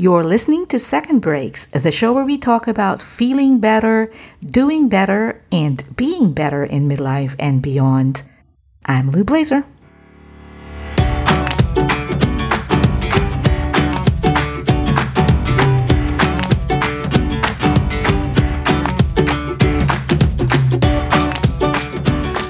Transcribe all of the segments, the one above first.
You're listening to Second Breaks, the show where we talk about feeling better, doing better, and being better in midlife and beyond. I'm Lou Blazer.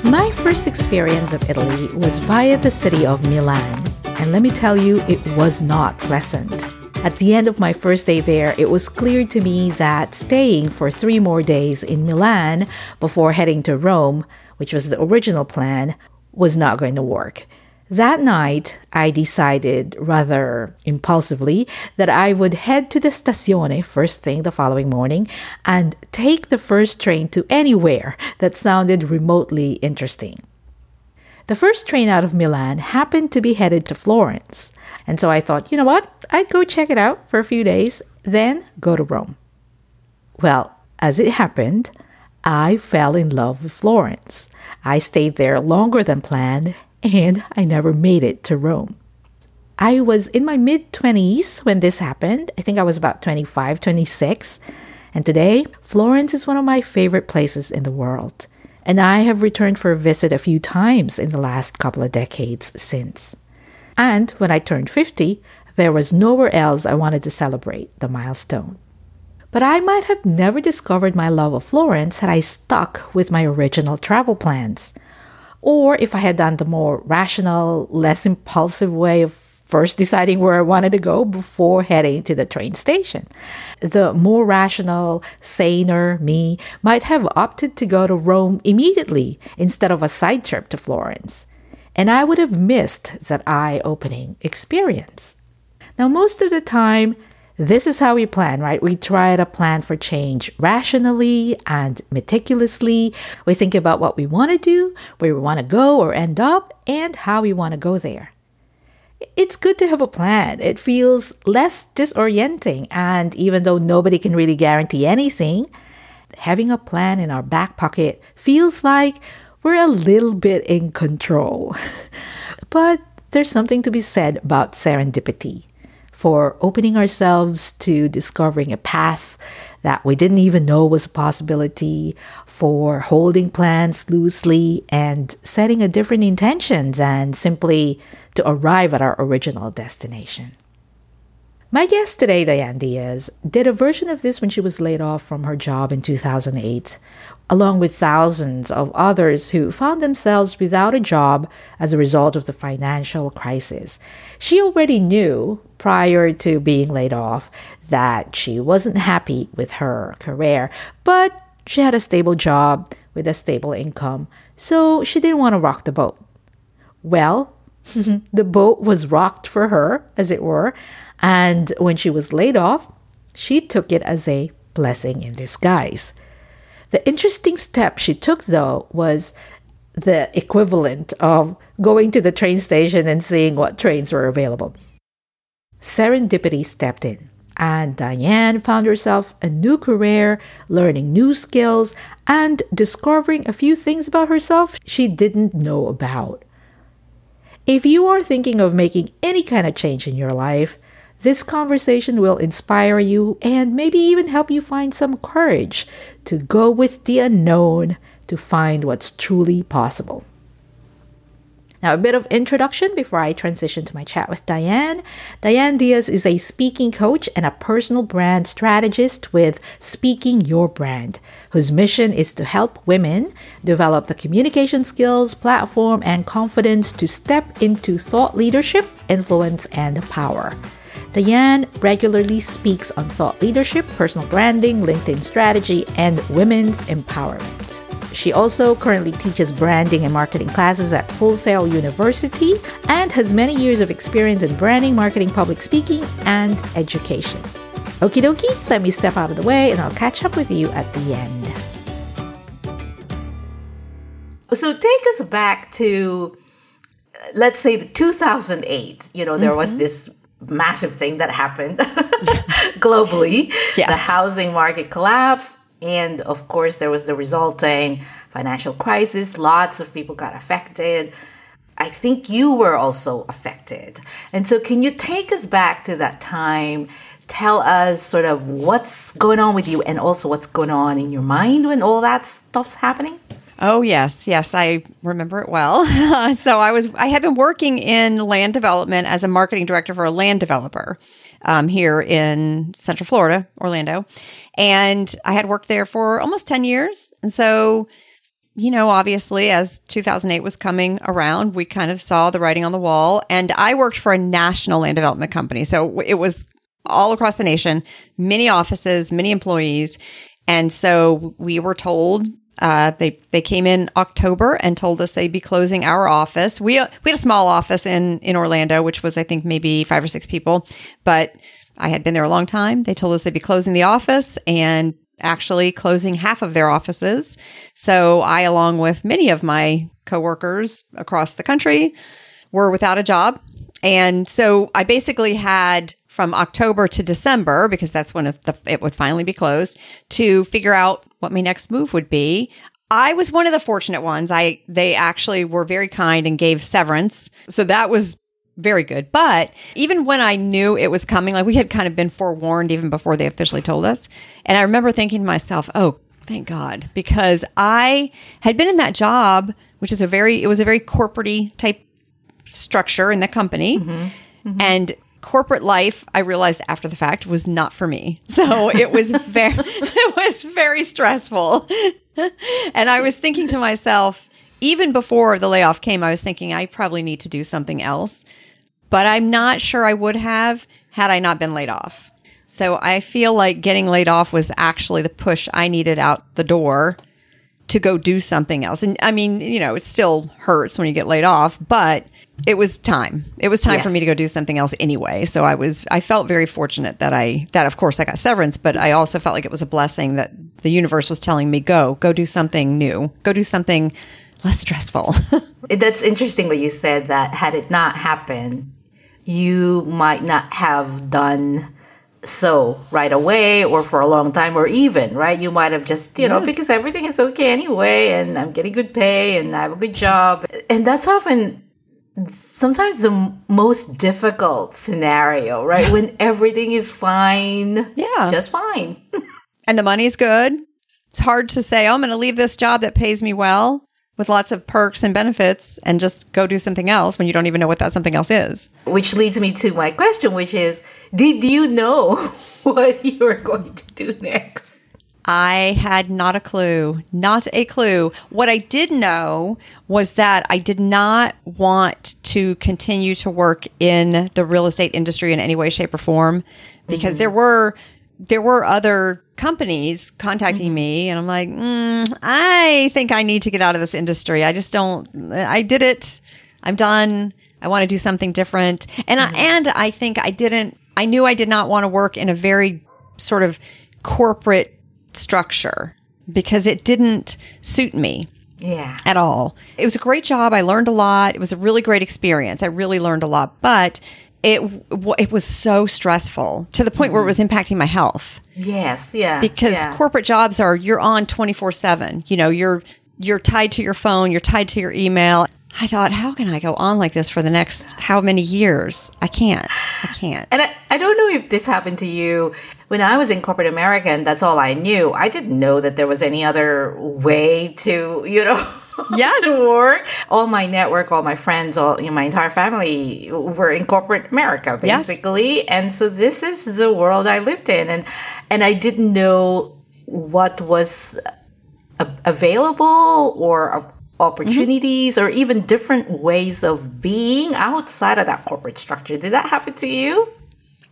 My first experience of Italy was via the city of Milan, and let me tell you, it was not pleasant. At the end of my first day there, it was clear to me that staying for three more days in Milan before heading to Rome, which was the original plan, was not going to work. That night, I decided rather impulsively that I would head to the stazione first thing the following morning and take the first train to anywhere that sounded remotely interesting. The first train out of Milan happened to be headed to Florence. And so I thought, you know what? I'd go check it out for a few days, then go to Rome. Well, as it happened, I fell in love with Florence. I stayed there longer than planned, and I never made it to Rome. I was in my mid 20s when this happened. I think I was about 25, 26. And today, Florence is one of my favorite places in the world and I have returned for a visit a few times in the last couple of decades since. And when I turned 50, there was nowhere else I wanted to celebrate the milestone. But I might have never discovered my love of Florence had I stuck with my original travel plans. Or if I had done the more rational, less impulsive way of first deciding where I wanted to go before heading to the train station. The more rational, saner me might have opted to go to Rome immediately instead of a side trip to Florence. And I would have missed that eye opening experience. Now, most of the time, this is how we plan, right? We try to plan for change rationally and meticulously. We think about what we want to do, where we want to go or end up, and how we want to go there it's good to have a plan. It feels less disorienting. And even though nobody can really guarantee anything, having a plan in our back pocket feels like we're a little bit in control. but there's something to be said about serendipity for opening ourselves to discovering a path that we didn't even know was a possibility, for holding plans loosely and setting a different intention than simply to arrive at our original destination. My guest today, Diane Diaz, did a version of this when she was laid off from her job in 2008, along with thousands of others who found themselves without a job as a result of the financial crisis. She already knew, prior to being laid off, that she wasn't happy with her career, but she had a stable job with a stable income, so she didn't want to rock the boat. Well, the boat was rocked for her, as it were and when she was laid off, she took it as a blessing in disguise. The interesting step she took, though, was the equivalent of going to the train station and seeing what trains were available. Serendipity stepped in, and Diane found herself a new career, learning new skills, and discovering a few things about herself she didn't know about. If you are thinking of making any kind of change in your life, this conversation will inspire you and maybe even help you find some courage to go with the unknown to find what's truly possible. Now, a bit of introduction before I transition to my chat with Diane. Diane Diaz is a speaking coach and a personal brand strategist with Speaking Your Brand, whose mission is to help women develop the communication skills, platform, and confidence to step into thought leadership, influence, and power. Diane regularly speaks on thought leadership, personal branding, LinkedIn strategy, and women's empowerment. She also currently teaches branding and marketing classes at Full Sail University and has many years of experience in branding, marketing, public speaking, and education. Okie dokie, let me step out of the way and I'll catch up with you at the end. So take us back to, let's say, the 2008. You know, there mm-hmm. was this massive thing that happened globally. Yes. The housing market collapsed. And of course, there was the resulting financial crisis. Lots of people got affected. I think you were also affected. And so, can you take us back to that time? tell us sort of what's going on with you and also what's going on in your mind when all that stuff's happening? Oh yes, yes, I remember it well. so I was I had been working in land development as a marketing director for a land developer um, here in Central Florida, Orlando, and I had worked there for almost ten years. And so, you know, obviously, as 2008 was coming around, we kind of saw the writing on the wall. And I worked for a national land development company, so it was all across the nation, many offices, many employees. And so we were told uh, they they came in October and told us they'd be closing our office. We we had a small office in in Orlando, which was I think maybe five or six people, but I had been there a long time. They told us they'd be closing the office and actually closing half of their offices. So I, along with many of my coworkers across the country, were without a job. And so I basically had from October to December, because that's when it, the, it would finally be closed, to figure out what my next move would be. I was one of the fortunate ones. I they actually were very kind and gave severance. So that was very good. But even when I knew it was coming, like we had kind of been forewarned even before they officially told us. And I remember thinking to myself, "Oh, thank God," because I had been in that job, which is a very it was a very corporate type structure in the company. Mm-hmm. Mm-hmm. And corporate life i realized after the fact was not for me. So it was very it was very stressful. And i was thinking to myself even before the layoff came i was thinking i probably need to do something else. But i'm not sure i would have had i not been laid off. So i feel like getting laid off was actually the push i needed out the door to go do something else. And i mean you know it still hurts when you get laid off but it was time. It was time yes. for me to go do something else anyway. So I was I felt very fortunate that I that of course I got severance, but I also felt like it was a blessing that the universe was telling me go, go do something new. Go do something less stressful. That's interesting what you said that had it not happened, you might not have done so right away or for a long time or even right you might have just you yeah. know because everything is okay anyway and i'm getting good pay and i have a good job and that's often sometimes the most difficult scenario, right? when everything is fine. Yeah. Just fine. and the money's good. It's hard to say, oh, I'm going to leave this job that pays me well with lots of perks and benefits and just go do something else when you don't even know what that something else is. Which leads me to my question, which is Did you know what you were going to do next? I had not a clue, not a clue. What I did know was that I did not want to continue to work in the real estate industry in any way, shape, or form because mm-hmm. there were there were other companies contacting mm-hmm. me and I'm like, mm, I think I need to get out of this industry. I just don't, I did it. I'm done. I want to do something different. And mm-hmm. I, and I think I didn't, I knew I did not want to work in a very sort of corporate structure because it didn't suit me. Yeah. At all. It was a great job. I learned a lot. It was a really great experience. I really learned a lot, but it it was so stressful to the point mm-hmm. where it was impacting my health. Yes, yeah. Because yeah. corporate jobs are you're on 24/7. You know, you're you're tied to your phone, you're tied to your email. I thought, how can I go on like this for the next how many years? I can't. I can't. And I, I don't know if this happened to you. When I was in corporate America and that's all I knew, I didn't know that there was any other way to, you know, yes. to work. All my network, all my friends, all you know, my entire family were in corporate America, basically. Yes. And so this is the world I lived in. And and I didn't know what was available or opportunities mm-hmm. or even different ways of being outside of that corporate structure. Did that happen to you?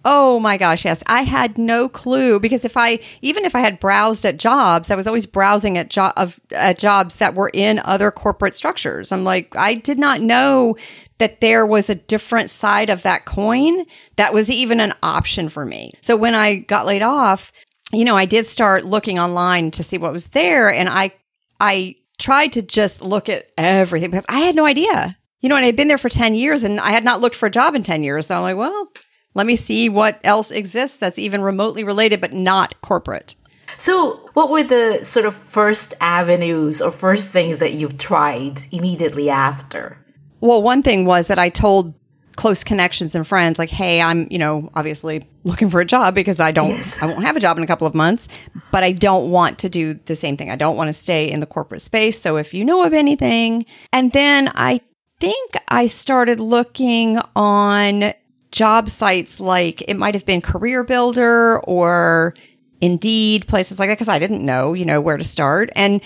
Oh my gosh, yes. I had no clue because if I even if I had browsed at jobs, I was always browsing at, of, at jobs that were in other corporate structures. I'm like, I did not know that there was a different side of that coin that was even an option for me. So when I got laid off, you know, I did start looking online to see what was there and I I tried to just look at everything because I had no idea. You know, and I'd been there for 10 years and I had not looked for a job in 10 years. So I'm like, well, let me see what else exists that's even remotely related, but not corporate. So, what were the sort of first avenues or first things that you've tried immediately after? Well, one thing was that I told close connections and friends like hey i'm you know obviously looking for a job because i don't Yes. i won't have a job in a couple of months but i don't want to do the same thing. I don't want to stay in the corporate space. So if you know of anything and then i think i started looking on job sites like it might have been career builder or indeed places like that because i didn't know you know where to start. And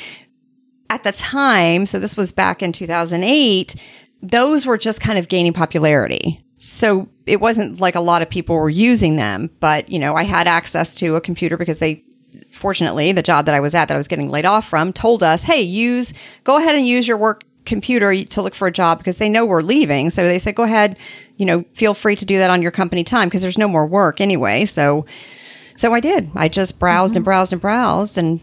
at the time, so this was back in 2008, those were just kind of gaining popularity. So it wasn't like a lot of people were using them, but you know, I had access to a computer because they fortunately, the job that I was at that I was getting laid off from told us, "Hey, use go ahead and use your work computer to look for a job because they know we're leaving." So they said, "Go ahead, you know, feel free to do that on your company time because there's no more work anyway." So so I did. I just browsed and mm-hmm. browsed and browsed and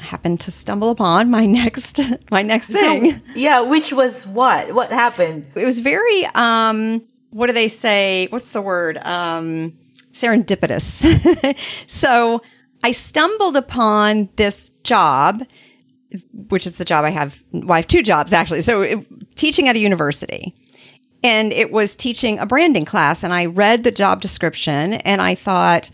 happened to stumble upon my next my next thing. So, yeah, which was what? What happened? it was very um what do they say? What's the word? Um serendipitous. so I stumbled upon this job which is the job I have. Well, I have two jobs actually. So it, teaching at a university. And it was teaching a branding class. And I read the job description and I thought,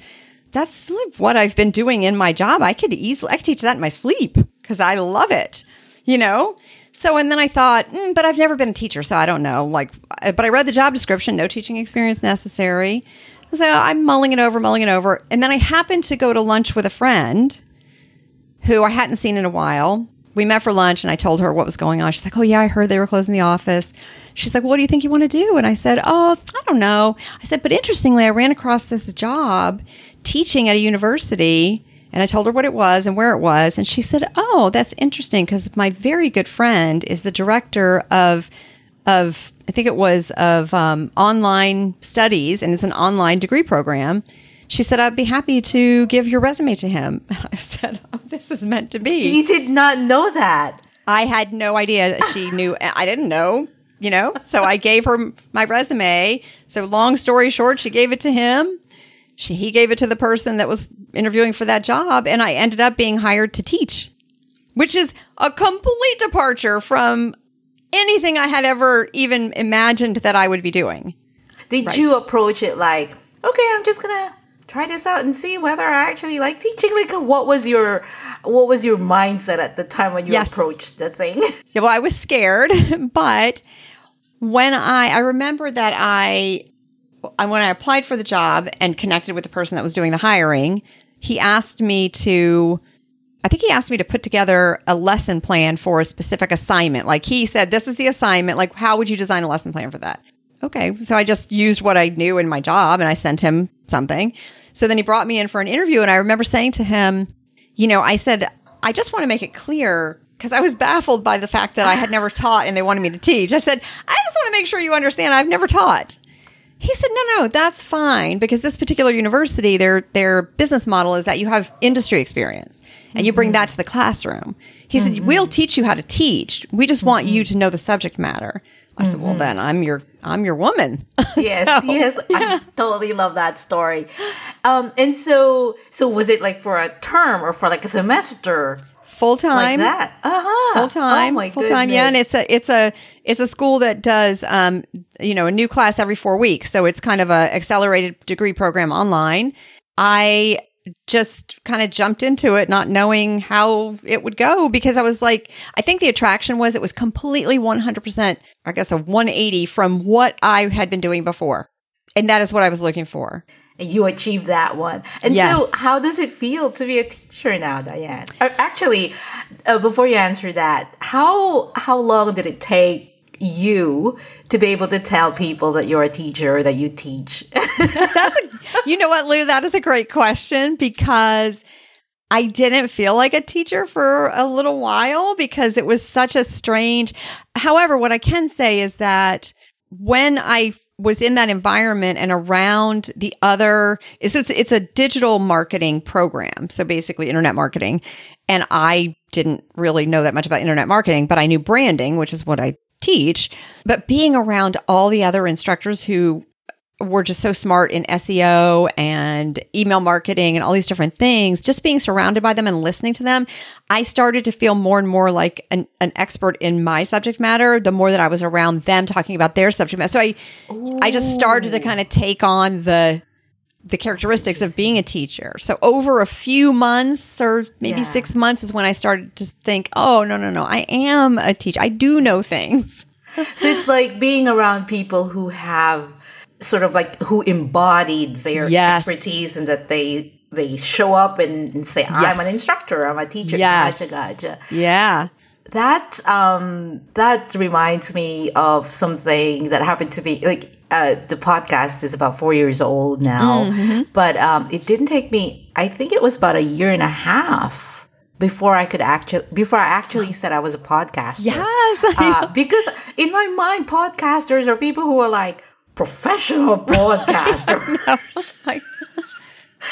that's what I've been doing in my job. I could easily, I could teach that in my sleep because I love it, you know? So, and then I thought, mm, but I've never been a teacher, so I don't know. Like, but I read the job description, no teaching experience necessary. So I'm mulling it over, mulling it over. And then I happened to go to lunch with a friend who I hadn't seen in a while. We met for lunch and I told her what was going on. She's like, Oh, yeah, I heard they were closing the office. She's like, What do you think you want to do? And I said, Oh, I don't know. I said, But interestingly, I ran across this job teaching at a university and I told her what it was and where it was. And she said, Oh, that's interesting because my very good friend is the director of, of, I think it was of um, online studies and it's an online degree program. She said, I'd be happy to give your resume to him. I said, oh, This is meant to be. You did not know that. I had no idea she knew. I didn't know, you know? So I gave her my resume. So long story short, she gave it to him. She, he gave it to the person that was interviewing for that job. And I ended up being hired to teach, which is a complete departure from anything I had ever even imagined that I would be doing. Did Right. you approach it like, okay, I'm just gonna try this out and see whether I actually like teaching? Like, what was your what was your mindset at the time when you Yes. approached the thing? Yeah, well, I was scared, but when I I remember that I I- when I applied for the job and connected with the person that was doing the hiring, he asked me to I think he asked me to put together a lesson plan for a specific assignment. Like he said, this is the assignment. Like, how would you design a lesson plan for that? Okay. So I just used what I knew in my job and I sent him something. So then he brought me in for an interview. And I remember saying to him, you know, I said, I just want to make it clear because I was baffled by the fact that I had never taught and they wanted me to teach. I said, I just want to make sure you understand I've never taught. He said, "No, no, that's fine because this particular university, their their business model is that you have industry experience and you bring that to the classroom." He said, mm-hmm. "We'll teach you how to teach. We just want you mm-hmm. to know the subject matter." I said, "Well, mm-hmm. then I'm your I'm your woman." yes, So- yes, I totally love that story. Um, and so, so was it like for a term or for like a semester Full like time. that? Uh huh. full time, Oh full time. Yeah, and it's a it's a it's a school that does um you know a new class every four weeks, so it's kind of a accelerated degree program online. I just kind of jumped into it, not knowing how it would go because I was like, I think the attraction was it was completely one hundred percent, I guess a one eighty from what I had been doing before, and that is what I was looking for. And you achieved that one. And Yes. so, how does it feel to be a teacher now, Diane? Uh, Actually, uh, before you answer that, how how long did it take you to be able to tell people that you're a teacher that you teach? That's a, you know what, Lou? That is a great question because I didn't feel like a teacher for a little while because it was such a strange. However, what I can say is that when I was in that environment and around the other, so it's, it's a digital marketing program. So basically internet marketing. And I didn't really know that much about internet marketing, but I knew branding, which is what I teach. But being around all the other instructors who were just so smart in SEO and email marketing and all these different things, just being surrounded by them and listening to them, I started to feel more and more like an, an expert in my subject matter the more that I was around them talking about their subject matter. So I I just started to kind of take on the the characteristics of being a teacher. So over a few months or maybe Yeah. 6 months is when I started to think, "Oh, no, no, no. I am a teacher. I do know things." So it's like being around people who have sort of like who embodied their Yes. expertise and that they they show up and, and say, I'm an instructor, I'm a teacher. Yes. Gotcha, gotcha. Yeah. That um that reminds me of something that happened to me like uh, the podcast is about four years old now, but um, it didn't take me. I think it was about a year and a half before I could actually before I actually said I was a podcaster. Yes. Uh, because in my mind, podcasters are people who are like professional podcasters. Like,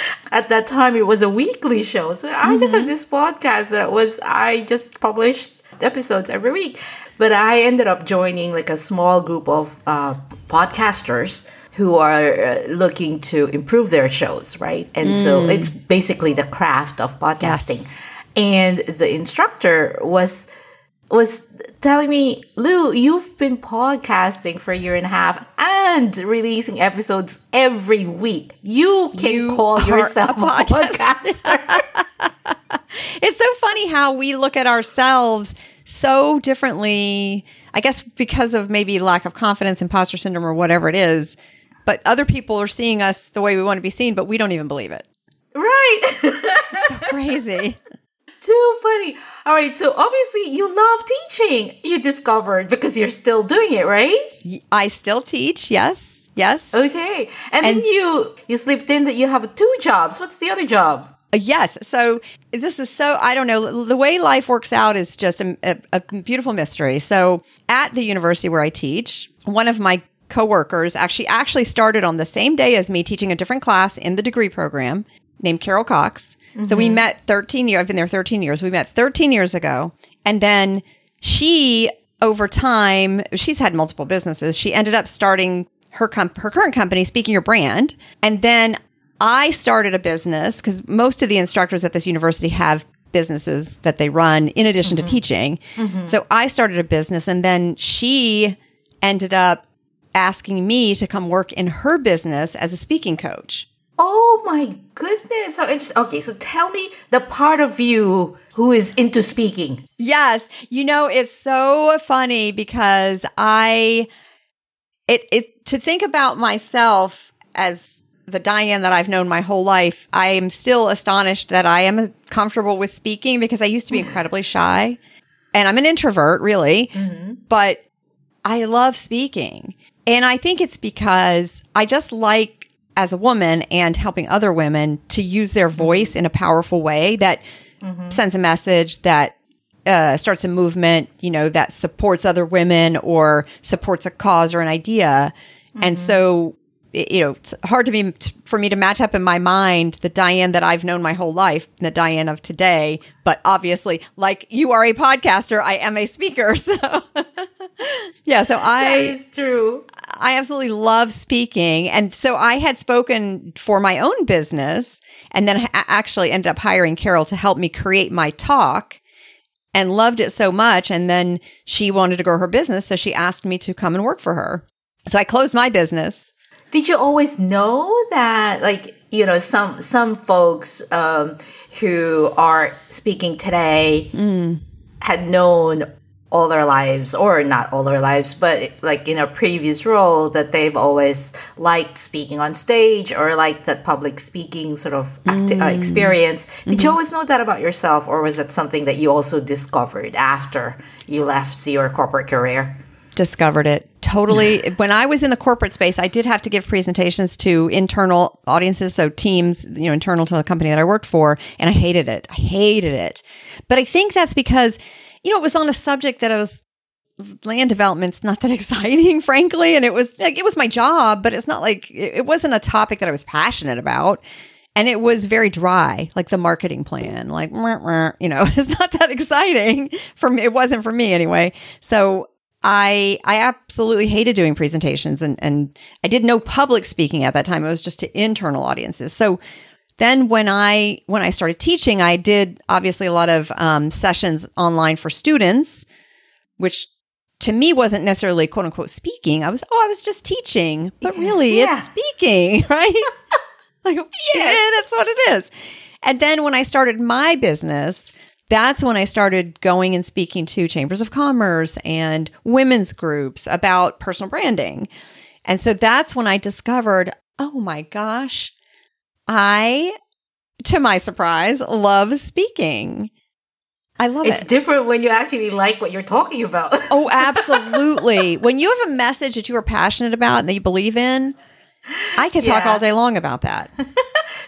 At that time, it was a weekly show, so I just have this podcast that was I just published episodes every week. But I ended up joining like a small group of uh, podcasters who are uh, looking to improve their shows, right? And so it's basically the craft of podcasting. Yes. And the instructor was was telling me, Lou, you've been podcasting for a year and a half and releasing episodes every week. You can You call yourself a a podcaster. it's so funny how we look at ourselves so differently. I guess because of maybe lack of confidence, imposter syndrome, or whatever it is. But other people are seeing us the way we want to be seen, but we don't even believe it. right. So crazy. Too funny. All right. So obviously you love teaching, you discovered because you're still doing it, right? I still teach. Yes. Yes. Okay. And, then you you slipped in that you have two jobs. What's the other job? Uh, Yes. So this is so, I don't know, the way life works out is just a, a, a beautiful mystery. So at the university where I teach, one of my coworkers actually actually started on the same day as me teaching a different class in the degree program named Carol Cox. So we mm-hmm. met 13 years, I've been there 13 years. We met 13 years ago. And then she, over time, she's had multiple businesses. She ended up starting her comp- her current company, Speaking Your Brand. And then I started a business because most of the instructors at this university have businesses that they run in addition to mm-hmm. teaching. Mm-hmm. So I started a business and then she ended up asking me to come work in her business as a speaking coach. Oh my goodness. How interesting. Okay, so tell me the part of you who is into speaking. Yes, you know it's so funny because I it it to think about myself as the Diane that I've known my whole life, I am still astonished that I am comfortable with speaking because I used to be incredibly shy. And I'm an introvert, really. Mm-hmm. But I love speaking. And I think it's because I just like as a woman and helping other women to use their mm-hmm. voice in a powerful way that mm-hmm. sends a message that uh, starts a movement, you know, that supports other women or supports a cause or an idea. And mm-hmm. so, you know, it's hard to be for me to match up in my mind the Diane that I've known my whole life, and the Diane of today. But obviously, like you are a podcaster, I am a speaker. So, yeah. So I is true. I absolutely love speaking. And so I had spoken for my own business and then I actually ended up hiring Carol to help me create my talk and loved it so much. And then she wanted to grow her business. So she asked me to come and work for her. So I closed my business. Did you always know that, like, you know, some some folks um, who are speaking today had known all their lives, or not all their lives, but like in a previous role, that they've always liked speaking on stage or like that public speaking sort of acti- uh, experience. Did you always know that about yourself, or was it something that you also discovered after you left your corporate career? discovered it. Totally. When i was in the corporate space i did have to give presentations to internal audiences so teams you know internal to the company that i worked for and i hated it. I hated it. But i think that's because you know it was on a subject that i was land development's not that exciting frankly and it was like it was my job but it's not like it wasn't a topic that i was passionate about and it was very dry like the marketing plan like you know it's not that exciting for me it wasn't for me anyway so I I absolutely hated doing presentations and and I did no public speaking at that time. It was just to internal audiences. So then when I when I started teaching, I did obviously a lot of um, sessions online for students, which to me wasn't necessarily quote unquote speaking. I was oh I was just teaching, but Yes, really yeah. it's speaking, right? like yeah, that's what it is. And then when I started my business, that's when I started going and speaking to chambers of commerce and women's groups about personal branding. And so that's when I discovered, oh my gosh, I, to my surprise, love speaking. I love It's it. different when you actually like what you're talking about. Oh, absolutely. when you have a message that you are passionate about and that you believe in, I could talk Yeah. all day long about that.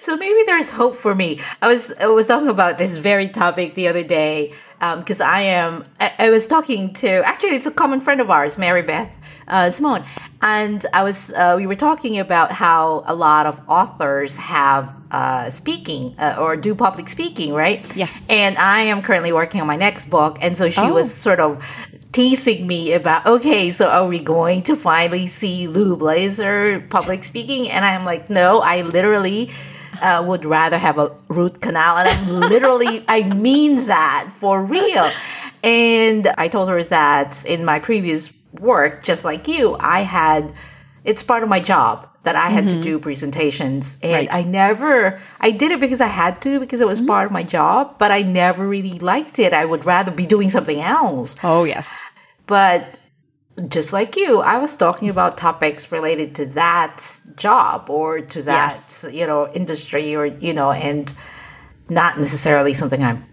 So maybe there's hope for me. I was I was talking about this very topic the other day um, because I am I, I was talking to actually it's a common friend of ours, Mary Beth uh, Simone, and I was uh, we were talking about how a lot of authors have uh, speaking uh, or do public speaking, right? Yes. And I am currently working on my next book, and so she Oh. was sort of teasing me about okay so are we going to finally see lou blazer public speaking and i'm like no i literally uh, would rather have a root canal and i'm literally i mean that for real and i told her that in my previous work just like you i had it's part of my job that i had to mm-hmm. do presentations and Right. i never i did it because i had to because it was mm-hmm. part of my job but i never really liked it i would rather be doing something else Oh, yes. but just like you, I was talking about topics related to that job or to that, Yes. you know, industry or, you know, and not necessarily something I'm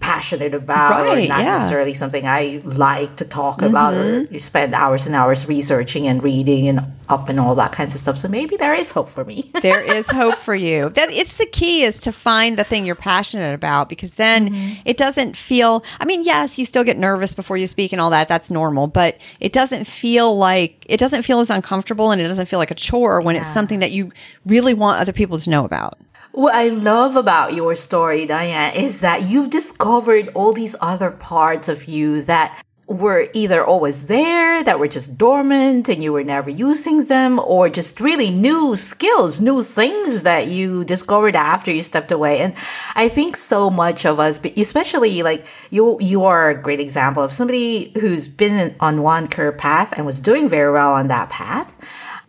passionate about or not yeah. necessarily something I like to talk about or mm-hmm. you spend hours and hours researching and reading and up and all that kinds of stuff. So maybe there is hope for me. there is hope for you. That it's the key is to find the thing you're passionate about because then mm-hmm. it doesn't feel I mean, yes, you still get nervous before you speak and all that. That's normal, but it doesn't feel like it doesn't feel as uncomfortable and it doesn't feel like a chore when it's something that you really want other people to know about. What I love about your story, Diane, is that you've discovered all these other parts of you that were either always there, that were just dormant and you were never using them, or just really new skills, new things that you discovered after you stepped away. And I think so much of us, but especially like you, you are a great example of somebody who's been on one career path and was doing very well on that path.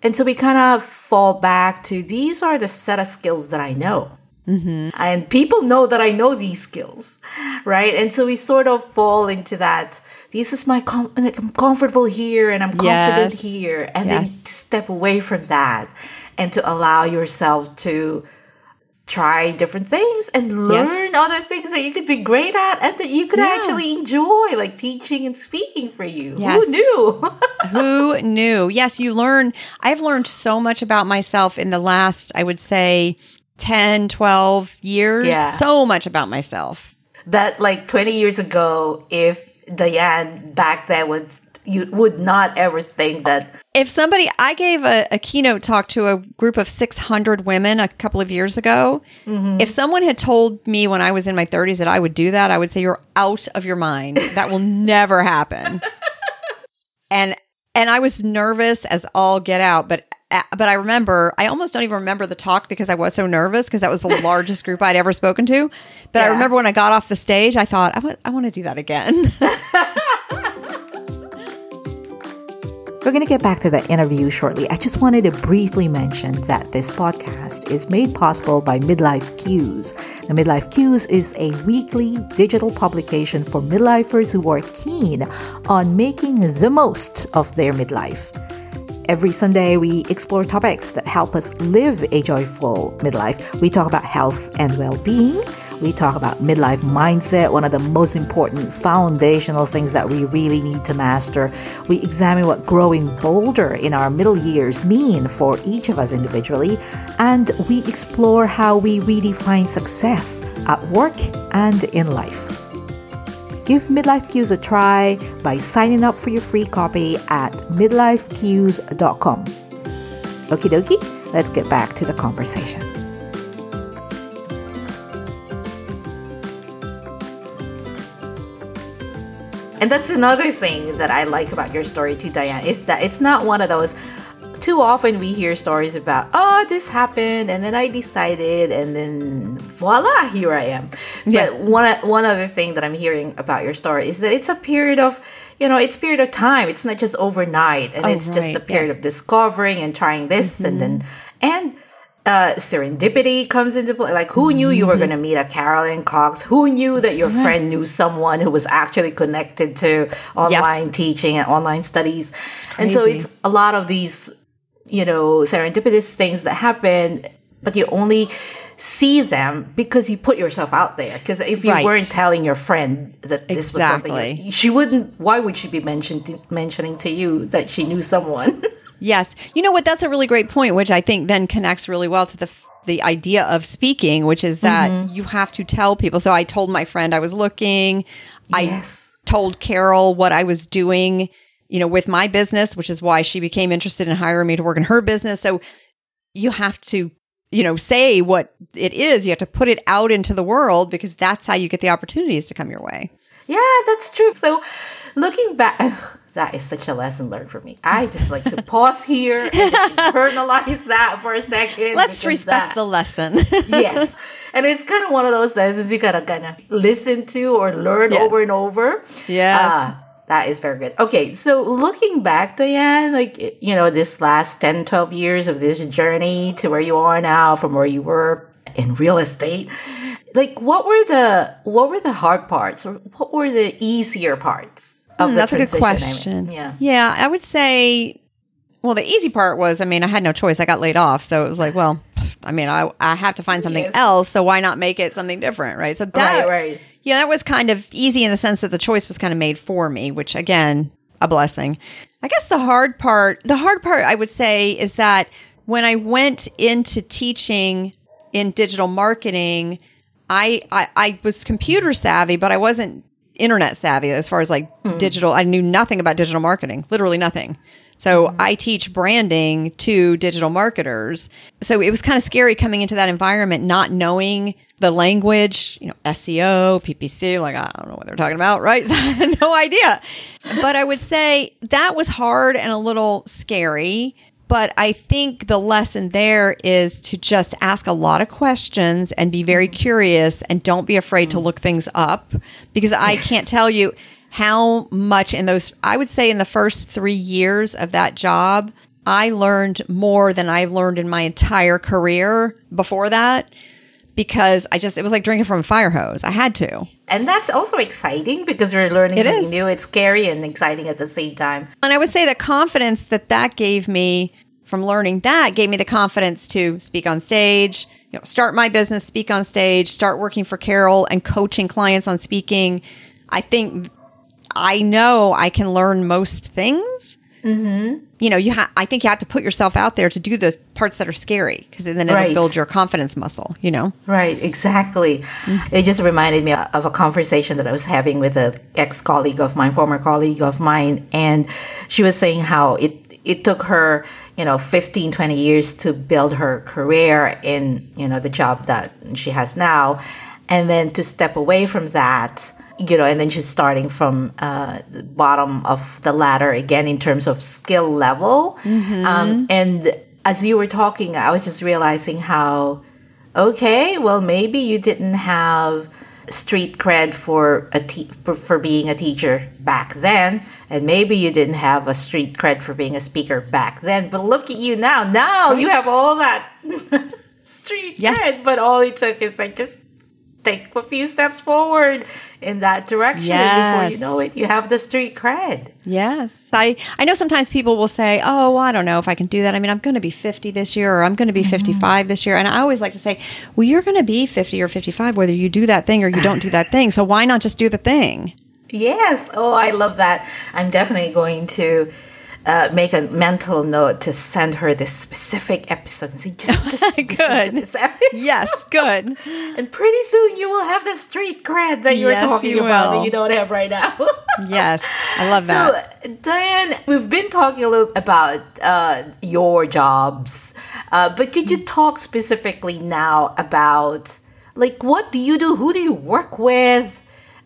And so we kind of fall back to these are the set of skills that I know. Mm-hmm. And people know that I know these skills, right? And so we sort of fall into that. This is my, com- like, I'm comfortable here and I'm confident Yes. here. And Yes. then step away from that and to allow yourself to try different things and learn Yes. other things that you could be great at and that you could Yeah. actually enjoy, like teaching and speaking for you. Yes. Who knew? Who knew? Yes, you learn. I've learned so much about myself in the last, I would say, 10, 12 years. Yeah. So much about myself. that like 20 years ago if diane back then would you would not ever think that If somebody, I gave a, a keynote talk to a group of 600 women a couple of years ago. If someone had told me when I was in my 30s that I would do that, I would say, You're out of your mind. That will never happen. And and I was nervous as all get out, but uh, but I remember I almost don't even remember the talk because I was so nervous because that was the largest group I'd ever spoken to. But I remember when I got off the stage, I thought I want I want to do that again. We're going to get back to that interview shortly. I just wanted to briefly mention that this podcast is made possible by Midlife Cues. The Midlife Cues is a weekly digital publication for midlifers who are keen on making the most of their midlife. Every Sunday, we explore topics that help us live a joyful midlife. We talk about health and well being. We talk about midlife mindset, one of the most important foundational things that we really need to master. We examine what growing bolder in our middle years mean for each of us individually, and we explore how we redefine success at work and in life. Give Midlife Cues a try by signing up for your free copy at midlifecues.com. Okie dokie, let's get back to the conversation. And that's another thing that I like about your story too, Diane, is that it's not one of those too often we hear stories about, oh, this happened, and then I decided, and then voila, here I am. Yeah. But one one other thing that I'm hearing about your story is that it's a period of, you know, it's a period of time. It's not just overnight, and Oh, it's just a period yes. Mm-hmm. of discovering and trying this, and then and. Uh, serendipity comes into play. Like, who knew you were Mm-hmm. going to meet a Carolyn Cox? Who knew that your friend knew someone who was actually connected to online teaching and online studies? And so it's a lot of these, you know, serendipitous things that happen, but you only see them because you put yourself out there. Because if you Right. weren't telling your friend that this was something, Exactly. she wouldn't. Why would she be mentioned mentioning to you that she knew someone? Yes. You know what? That's a really great point, which I think then connects really well to the the idea of speaking, which is that Mm-hmm. you have to tell people. So I told my friend I was looking. Yes. I told Carol what I was doing, you know, with my business, which is why she became interested in hiring me to work in her business. So you have to, you know, say what it is. You have to put it out into the world because that's how you get the opportunities to come your way. Yeah, that's true. So, looking back, that is such a lesson learned for me. I just like to pause here and internalize that for a second. Let's respect that- the lesson. yes, and it's kind of one of those lessons you gotta kind of listen to or learn Yes. over and over. Yes. Ah, that is very good. Okay, so looking back, Diane, like, you know, this last 10, 12 years of this journey to where you are now from where you were in real estate, like what were the what were the hard parts or what were the easier parts of hmm, the That's a good transition? I mean, question. yeah. Yeah, I would say well, the easy part was I mean, I had no choice. I got laid off, so it was like, well, I mean, I I have to find something Yes. else, so why not make it something different, right? So that Right, right. Yeah, that was kind of easy in the sense that the choice was kind of made for me, which again, a blessing. I guess the hard part, the hard part I would say is that when I went into teaching in digital marketing, I, I, I was computer savvy, but I wasn't internet savvy as far as like hmm. digital. I knew nothing about digital marketing, literally nothing. So hmm. I teach branding to digital marketers. So it was kind of scary coming into that environment, not knowing the language, you know, SEO, PPC, like I don't know what they're talking about, right? So I had no idea. But I would say that was hard and a little scary. But I think the lesson there is to just ask a lot of questions and be very mm-hmm. curious and don't be afraid to mm-hmm. look things up because I can't tell you how much in those, I would say in the first three years of that job, I learned more than I've learned in my entire career before that because I just, it was like drinking from a fire hose. I had to. And that's also exciting because we're learning It something is. new. It's scary and exciting at the same time. And I would say the confidence that that gave me from learning that gave me the confidence to speak on stage, you know, start my business, speak on stage, start working for Carol and coaching clients on speaking. I think I know I can learn most things. Mm-hmm. You know, you ha- I think you have to put yourself out there to do the parts that are scary because then it'll Right. build your confidence muscle. You know, Right, exactly. Mm-hmm. It just reminded me of a conversation that I was having with an ex colleague of mine, former colleague of mine, and she was saying how it it took her, you know, 15, 20 years to build her career in, you know, the job that she has now, and then to step away from that, you know, and then she's starting from uh, the bottom of the ladder again in terms of skill level. Um, and as you were talking, I was just realizing how okay, well, maybe you didn't have street cred for a te- for, for being a teacher back then, and maybe you didn't have a street cred for being a speaker back then. But look at you now. Now you have all that street Yes. cred, but all it took is like just take a few steps forward in that direction, and before you know it, you have the street cred. Yes. I, I know sometimes people will say, oh, I don't know if I can do that. I mean, I'm going to be 50 this year or I'm going to be mm-hmm. 55 this year. And I always like to say, well, you're going to be 50 or 55 whether you do that thing or you don't do that thing. So why not just do the thing? Yes. Oh, I love that. I'm definitely going to uh, make a mental note to send her this specific episode and say, just, just Good. this episode. Yes, good. And pretty soon you will have the street cred that you were Yes, talking you about will. that you don't have right now. Yes, I love that. So, Diane, we've been talking a little about uh, your jobs, uh, but could you talk specifically now about like what do you do? Who do you work with?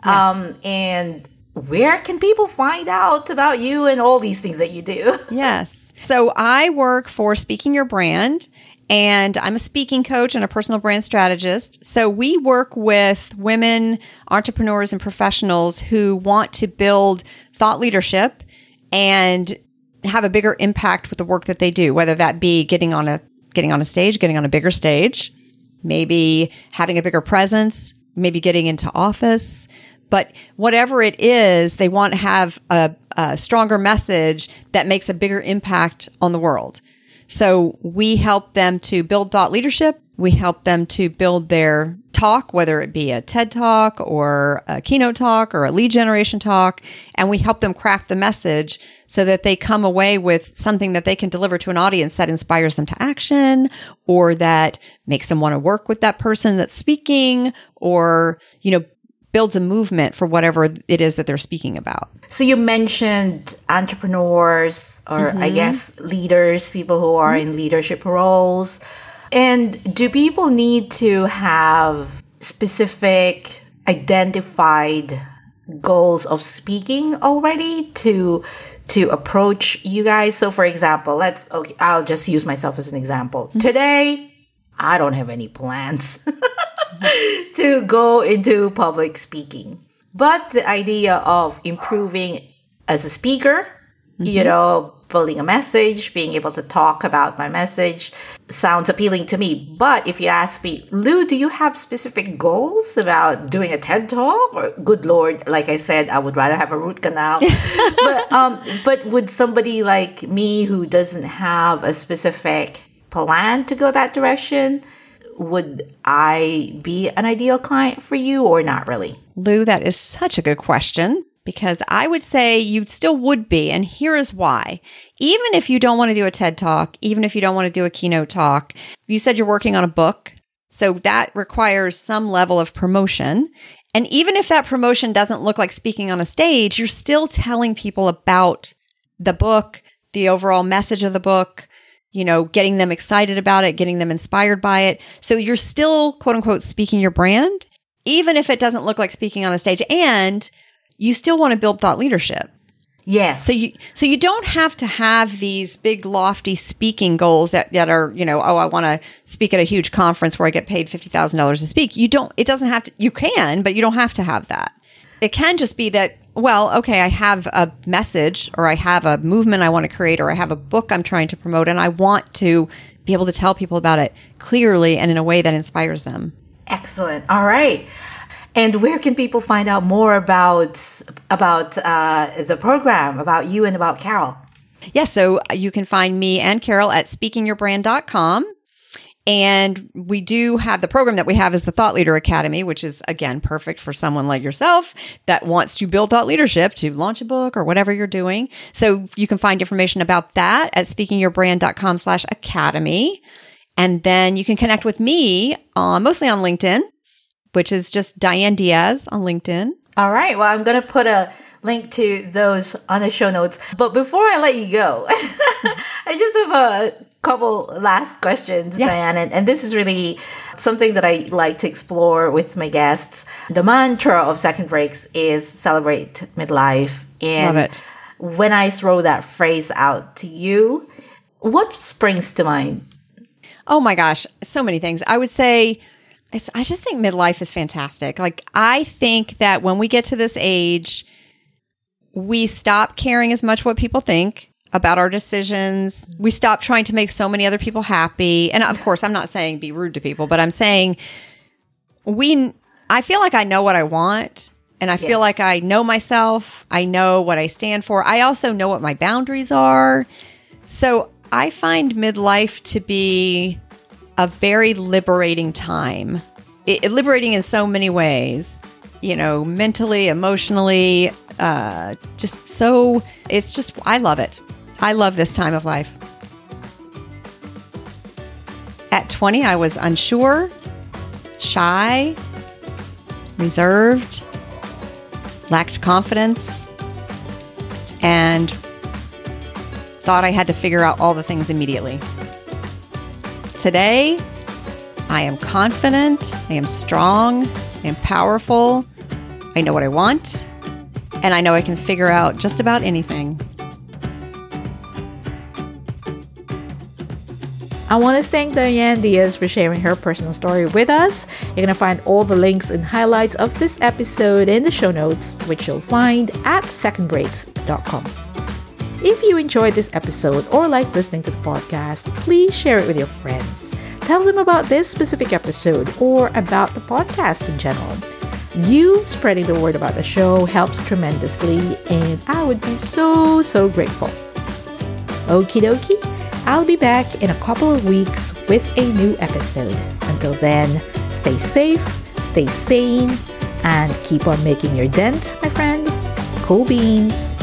Um, and where can people find out about you and all these things that you do? Yes. So I work for Speaking Your Brand and I'm a speaking coach and a personal brand strategist. So we work with women entrepreneurs and professionals who want to build thought leadership and have a bigger impact with the work that they do, whether that be getting on a getting on a stage, getting on a bigger stage, maybe having a bigger presence, maybe getting into office. But whatever it is, they want to have a, a stronger message that makes a bigger impact on the world. So we help them to build thought leadership. We help them to build their talk, whether it be a TED talk or a keynote talk or a lead generation talk. And we help them craft the message so that they come away with something that they can deliver to an audience that inspires them to action or that makes them want to work with that person that's speaking or, you know, builds a movement for whatever it is that they're speaking about. So you mentioned entrepreneurs or mm-hmm. I guess leaders, people who are mm-hmm. in leadership roles. And do people need to have specific identified goals of speaking already to to approach you guys? So for example, let's okay, I'll just use myself as an example. Mm-hmm. Today, I don't have any plans. to go into public speaking. But the idea of improving as a speaker, mm-hmm. you know, building a message, being able to talk about my message sounds appealing to me. But if you ask me, Lou, do you have specific goals about doing a TED talk? Or good Lord, like I said, I would rather have a root canal. but um, but would somebody like me who doesn't have a specific plan to go that direction? Would I be an ideal client for you or not really? Lou, that is such a good question because I would say you still would be. And here is why. Even if you don't want to do a TED talk, even if you don't want to do a keynote talk, you said you're working on a book. So that requires some level of promotion. And even if that promotion doesn't look like speaking on a stage, you're still telling people about the book, the overall message of the book, you know, getting them excited about it, getting them inspired by it. So you're still quote unquote speaking your brand, even if it doesn't look like speaking on a stage and you still want to build thought leadership. Yes. So you so you don't have to have these big lofty speaking goals that, that are, you know, oh, I want to speak at a huge conference where I get paid $50,000 to speak. You don't it doesn't have to you can, but you don't have to have that. It can just be that well, okay, I have a message or I have a movement I want to create or I have a book I'm trying to promote and I want to be able to tell people about it clearly and in a way that inspires them. Excellent. All right. And where can people find out more about about uh, the program, about you and about Carol? Yes, yeah, so you can find me and Carol at speakingyourbrand.com. And we do have the program that we have is the Thought Leader Academy, which is again perfect for someone like yourself that wants to build thought leadership to launch a book or whatever you're doing. So you can find information about that at speakingyourbrand.com slash academy. And then you can connect with me mostly on LinkedIn, which is just Diane Diaz on LinkedIn. All right. Well, I'm going to put a link to those on the show notes. But before I let you go, I just have a couple last questions, yes. Diane. And, and, this is really something that I like to explore with my guests. The mantra of Second Breaks is celebrate midlife. And Love it. when I throw that phrase out to you, what springs to mind? Oh my gosh, so many things. I would say it's I just think midlife is fantastic. Like I think that when we get to this age, we stop caring as much what people think about our decisions. We stop trying to make so many other people happy. And of course, I'm not saying be rude to people, but I'm saying we, I feel like I know what I want and I yes. feel like I know myself. I know what I stand for. I also know what my boundaries are. So I find midlife to be a very liberating time. It, it, liberating in so many ways, you know, mentally, emotionally, uh, just so, it's just, I love it. I love this time of life. At 20, I was unsure, shy, reserved, lacked confidence, and thought I had to figure out all the things immediately. Today, I am confident, I am strong, I am powerful, I know what I want, and I know I can figure out just about anything. I want to thank Diane Diaz for sharing her personal story with us. You're going to find all the links and highlights of this episode in the show notes, which you'll find at secondbreaks.com. If you enjoyed this episode or like listening to the podcast, please share it with your friends. Tell them about this specific episode or about the podcast in general. You spreading the word about the show helps tremendously, and I would be so, so grateful. Okie dokie. I'll be back in a couple of weeks with a new episode. Until then, stay safe, stay sane, and keep on making your dent, my friend. Cool beans.